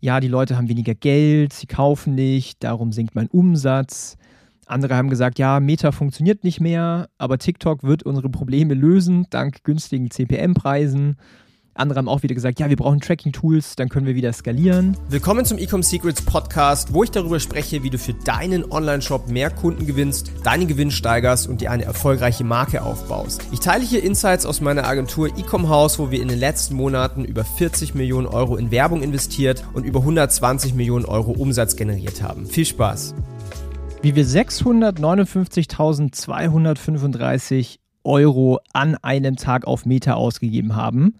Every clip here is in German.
ja, die Leute haben weniger Geld, sie kaufen nicht, darum sinkt mein Umsatz. Andere haben gesagt, ja, Meta funktioniert nicht mehr, aber TikTok wird unsere Probleme lösen, dank günstigen CPM-Preisen. Andere haben auch wieder gesagt, ja, wir brauchen Tracking-Tools, dann können wir wieder skalieren. Willkommen zum Ecom Secrets Podcast, wo ich darüber spreche, wie du für deinen Online-Shop mehr Kunden gewinnst, deinen Gewinn steigerst und dir eine erfolgreiche Marke aufbaust. Ich teile hier Insights aus meiner Agentur Ecom House, wo wir in den letzten Monaten über 40 Millionen Euro in Werbung investiert und über 120 Millionen Euro Umsatz generiert haben. Viel Spaß! wie wir 659.235 Euro an einem Tag auf Meta ausgegeben haben.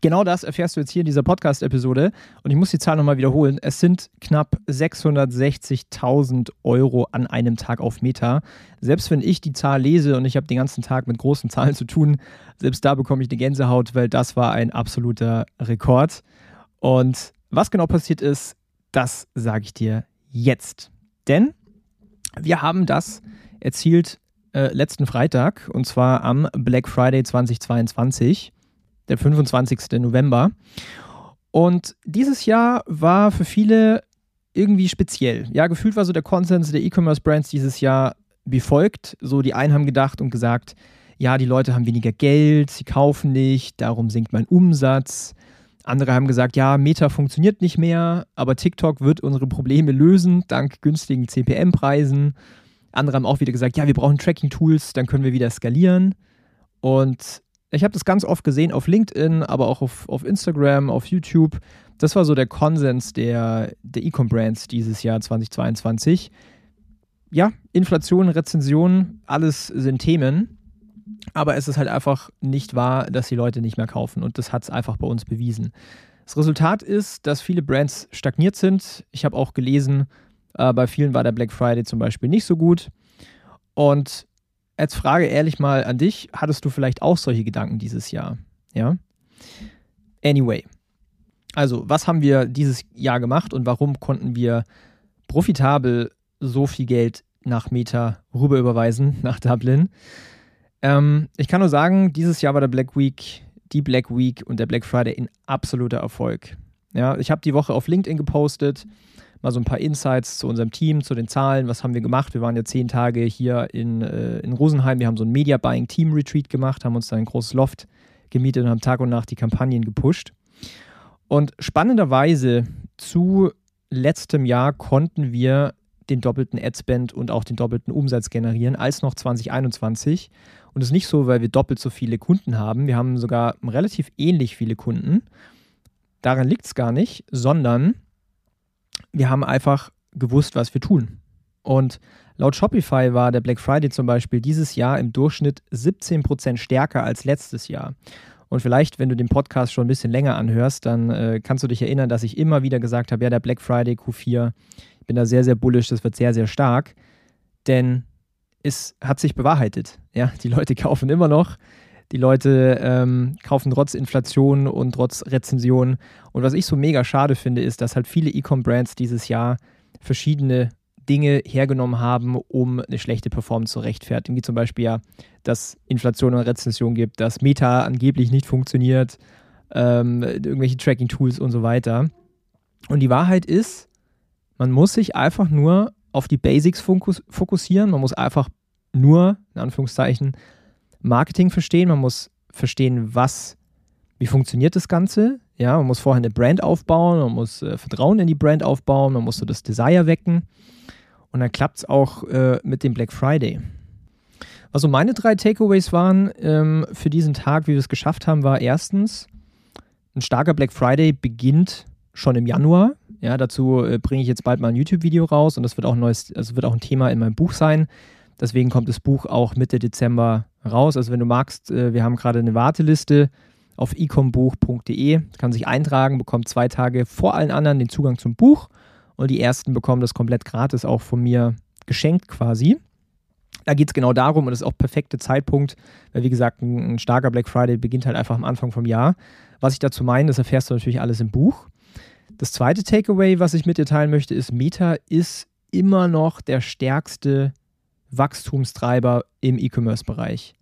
Genau das erfährst du jetzt hier in dieser Podcast-Episode. Und ich muss die Zahl nochmal wiederholen. Es sind knapp 660.000 Euro an einem Tag auf Meta. Selbst wenn ich die Zahl lese und ich habe den ganzen Tag mit großen Zahlen zu tun, selbst da bekomme ich eine Gänsehaut, weil das war ein absoluter Rekord. Und was genau passiert ist, das sage ich dir jetzt. Denn wir haben das erzielt äh, letzten Freitag und zwar am Black Friday 2022, der 25. November. Und dieses Jahr war für viele irgendwie speziell. Ja, gefühlt war so der Konsens der E-Commerce-Brands dieses Jahr wie folgt. So, die einen haben gedacht und gesagt, ja, die Leute haben weniger Geld, sie kaufen nicht, darum sinkt mein Umsatz. Andere haben gesagt, ja, Meta funktioniert nicht mehr, aber TikTok wird unsere Probleme lösen, dank günstigen CPM-Preisen. Andere haben auch wieder gesagt, ja, wir brauchen Tracking-Tools, dann können wir wieder skalieren. Und ich habe das ganz oft gesehen auf LinkedIn, aber auch auf, auf Instagram, auf YouTube. Das war so der Konsens der, der E-Com-Brands dieses Jahr 2022. Ja, Inflation, Rezension, alles sind Themen. Aber es ist halt einfach nicht wahr, dass die Leute nicht mehr kaufen. Und das hat es einfach bei uns bewiesen. Das Resultat ist, dass viele Brands stagniert sind. Ich habe auch gelesen, äh, bei vielen war der Black Friday zum Beispiel nicht so gut. Und als Frage ehrlich mal an dich, hattest du vielleicht auch solche Gedanken dieses Jahr? Ja? Anyway. Also, was haben wir dieses Jahr gemacht und warum konnten wir profitabel so viel Geld nach Meta rüber überweisen, nach Dublin? Ähm, ich kann nur sagen, dieses Jahr war der Black Week, die Black Week und der Black Friday ein absoluter Erfolg. Ja, ich habe die Woche auf LinkedIn gepostet, mal so ein paar Insights zu unserem Team, zu den Zahlen, was haben wir gemacht. Wir waren ja zehn Tage hier in, äh, in Rosenheim, wir haben so ein Media Buying Team Retreat gemacht, haben uns da ein großes Loft gemietet und haben Tag und Nacht die Kampagnen gepusht. Und spannenderweise zu letztem Jahr konnten wir den doppelten Adspend und auch den doppelten Umsatz generieren als noch 2021. Und es ist nicht so, weil wir doppelt so viele Kunden haben. Wir haben sogar relativ ähnlich viele Kunden. Daran liegt es gar nicht, sondern wir haben einfach gewusst, was wir tun. Und laut Shopify war der Black Friday zum Beispiel dieses Jahr im Durchschnitt 17% stärker als letztes Jahr. Und vielleicht, wenn du den Podcast schon ein bisschen länger anhörst, dann äh, kannst du dich erinnern, dass ich immer wieder gesagt habe, ja, der Black Friday Q4 bin da sehr, sehr bullish, das wird sehr, sehr stark. Denn es hat sich bewahrheitet. Ja, die Leute kaufen immer noch. Die Leute ähm, kaufen trotz Inflation und trotz Rezension. Und was ich so mega schade finde, ist, dass halt viele E-Com-Brands dieses Jahr verschiedene Dinge hergenommen haben, um eine schlechte Performance zu rechtfertigen. Wie zum Beispiel ja, dass Inflation und Rezension gibt, dass Meta angeblich nicht funktioniert, ähm, irgendwelche Tracking-Tools und so weiter. Und die Wahrheit ist, man muss sich einfach nur auf die Basics fokussieren. Man muss einfach nur, in Anführungszeichen, Marketing verstehen. Man muss verstehen, was, wie funktioniert das Ganze. Ja, man muss vorher eine Brand aufbauen, man muss äh, Vertrauen in die Brand aufbauen, man muss so das Desire wecken. Und dann klappt es auch äh, mit dem Black Friday. Also meine drei Takeaways waren ähm, für diesen Tag, wie wir es geschafft haben, war erstens, ein starker Black Friday beginnt schon im Januar. Ja, dazu äh, bringe ich jetzt bald mal ein YouTube-Video raus und das wird auch ein neues, also wird auch ein Thema in meinem Buch sein. Deswegen kommt das Buch auch Mitte Dezember raus. Also wenn du magst, äh, wir haben gerade eine Warteliste auf ecombuch.de, kann sich eintragen, bekommt zwei Tage vor allen anderen den Zugang zum Buch und die ersten bekommen das komplett gratis auch von mir geschenkt quasi. Da geht es genau darum und das ist auch perfekte Zeitpunkt, weil wie gesagt, ein, ein starker Black Friday beginnt halt einfach am Anfang vom Jahr. Was ich dazu meine, das erfährst du natürlich alles im Buch. Das zweite Takeaway, was ich mit dir teilen möchte, ist, Meta ist immer noch der stärkste Wachstumstreiber im E-Commerce-Bereich.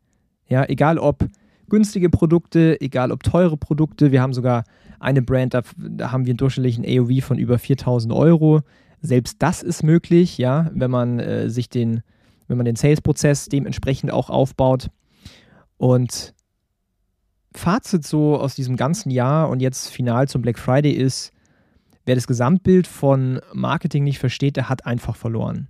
Ja, egal ob günstige Produkte, egal ob teure Produkte. Wir haben sogar eine Brand, da, haben wir einen durchschnittlichen AOV von über 4000 Euro. Selbst das ist möglich, ja, wenn man äh, sich den, wenn man den Sales-Prozess dementsprechend auch aufbaut. Und Fazit so aus diesem ganzen Jahr und jetzt final zum Black Friday ist, wer das Gesamtbild von Marketing nicht versteht, der hat einfach verloren.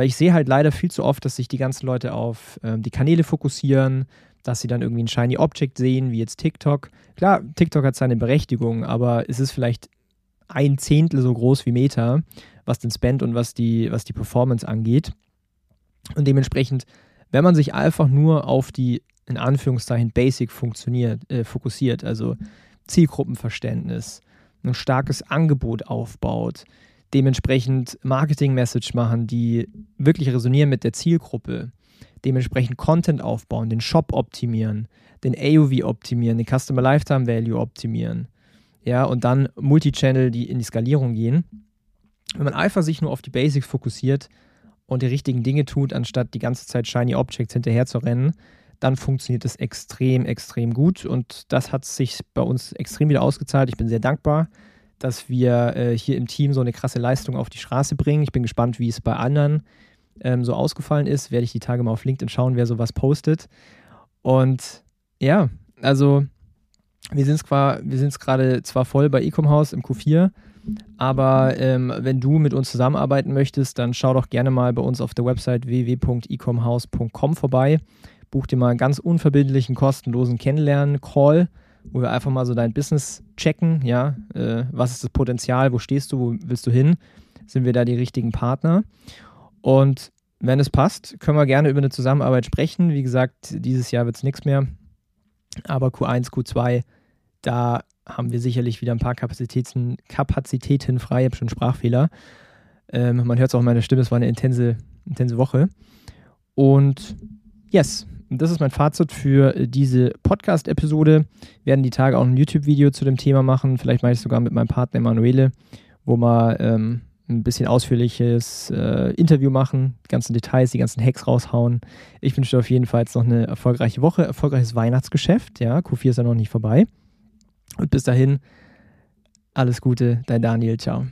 Weil ich sehe halt leider viel zu oft, dass sich die ganzen Leute auf äh, die Kanäle fokussieren, dass sie dann irgendwie ein Shiny Object sehen, wie jetzt TikTok. Klar, TikTok hat seine Berechtigung, aber es ist vielleicht ein Zehntel so groß wie Meta, was den Spend und was die, was die Performance angeht. Und dementsprechend, wenn man sich einfach nur auf die, in Anführungszeichen, Basic funktioniert, äh, fokussiert, also Zielgruppenverständnis, ein starkes Angebot aufbaut, dementsprechend Marketing-Message machen, die wirklich resonieren mit der Zielgruppe, dementsprechend Content aufbauen, den Shop optimieren, den AOV optimieren, den Customer Lifetime Value optimieren, ja, und dann Multichannel, die in die Skalierung gehen. Wenn man einfach sich nur auf die Basics fokussiert und die richtigen Dinge tut, anstatt die ganze Zeit Shiny Objects hinterher zu rennen, dann funktioniert es extrem, extrem gut. Und das hat sich bei uns extrem wieder ausgezahlt. Ich bin sehr dankbar, dass wir äh, hier im Team so eine krasse Leistung auf die Straße bringen. Ich bin gespannt, wie es bei anderen ähm, so ausgefallen ist. Werde ich die Tage mal auf LinkedIn schauen, wer sowas postet. Und ja, also wir sind es gerade zwar voll bei Ecom House im Q4, aber ähm, wenn du mit uns zusammenarbeiten möchtest, dann schau doch gerne mal bei uns auf der Website www.ecomhouse.com vorbei buch dir mal einen ganz unverbindlichen, kostenlosen Kennenlernen-Call, wo wir einfach mal so dein Business checken, ja, äh, was ist das Potenzial, wo stehst du, wo willst du hin, sind wir da die richtigen Partner und wenn es passt, können wir gerne über eine Zusammenarbeit sprechen. Wie gesagt, dieses Jahr wird es nichts mehr, aber Q1, Q2, da haben wir sicherlich wieder ein paar Kapazitäten, Kapazitäten frei. Ich habe schon Sprachfehler. Ähm, man hört es auch in meiner Stimme, es war eine intense, intense Woche. Und yes, und das ist mein Fazit für äh, diese Podcast-Episode. Wir werden die Tage auch ein YouTube-Video zu dem Thema machen. Vielleicht mache ich es sogar mit meinem Partner Emanuele, wo wir ähm, ein bisschen ausführliches äh, Interview machen, die ganzen Details, die ganzen Hacks raushauen. Ich wünsche dir auf jeden Fall jetzt noch eine erfolgreiche Woche, erfolgreiches Weihnachtsgeschäft. Ja, Q4 ist ja noch nicht vorbei. Und bis dahin, alles Gute, dein Daniel, ciao.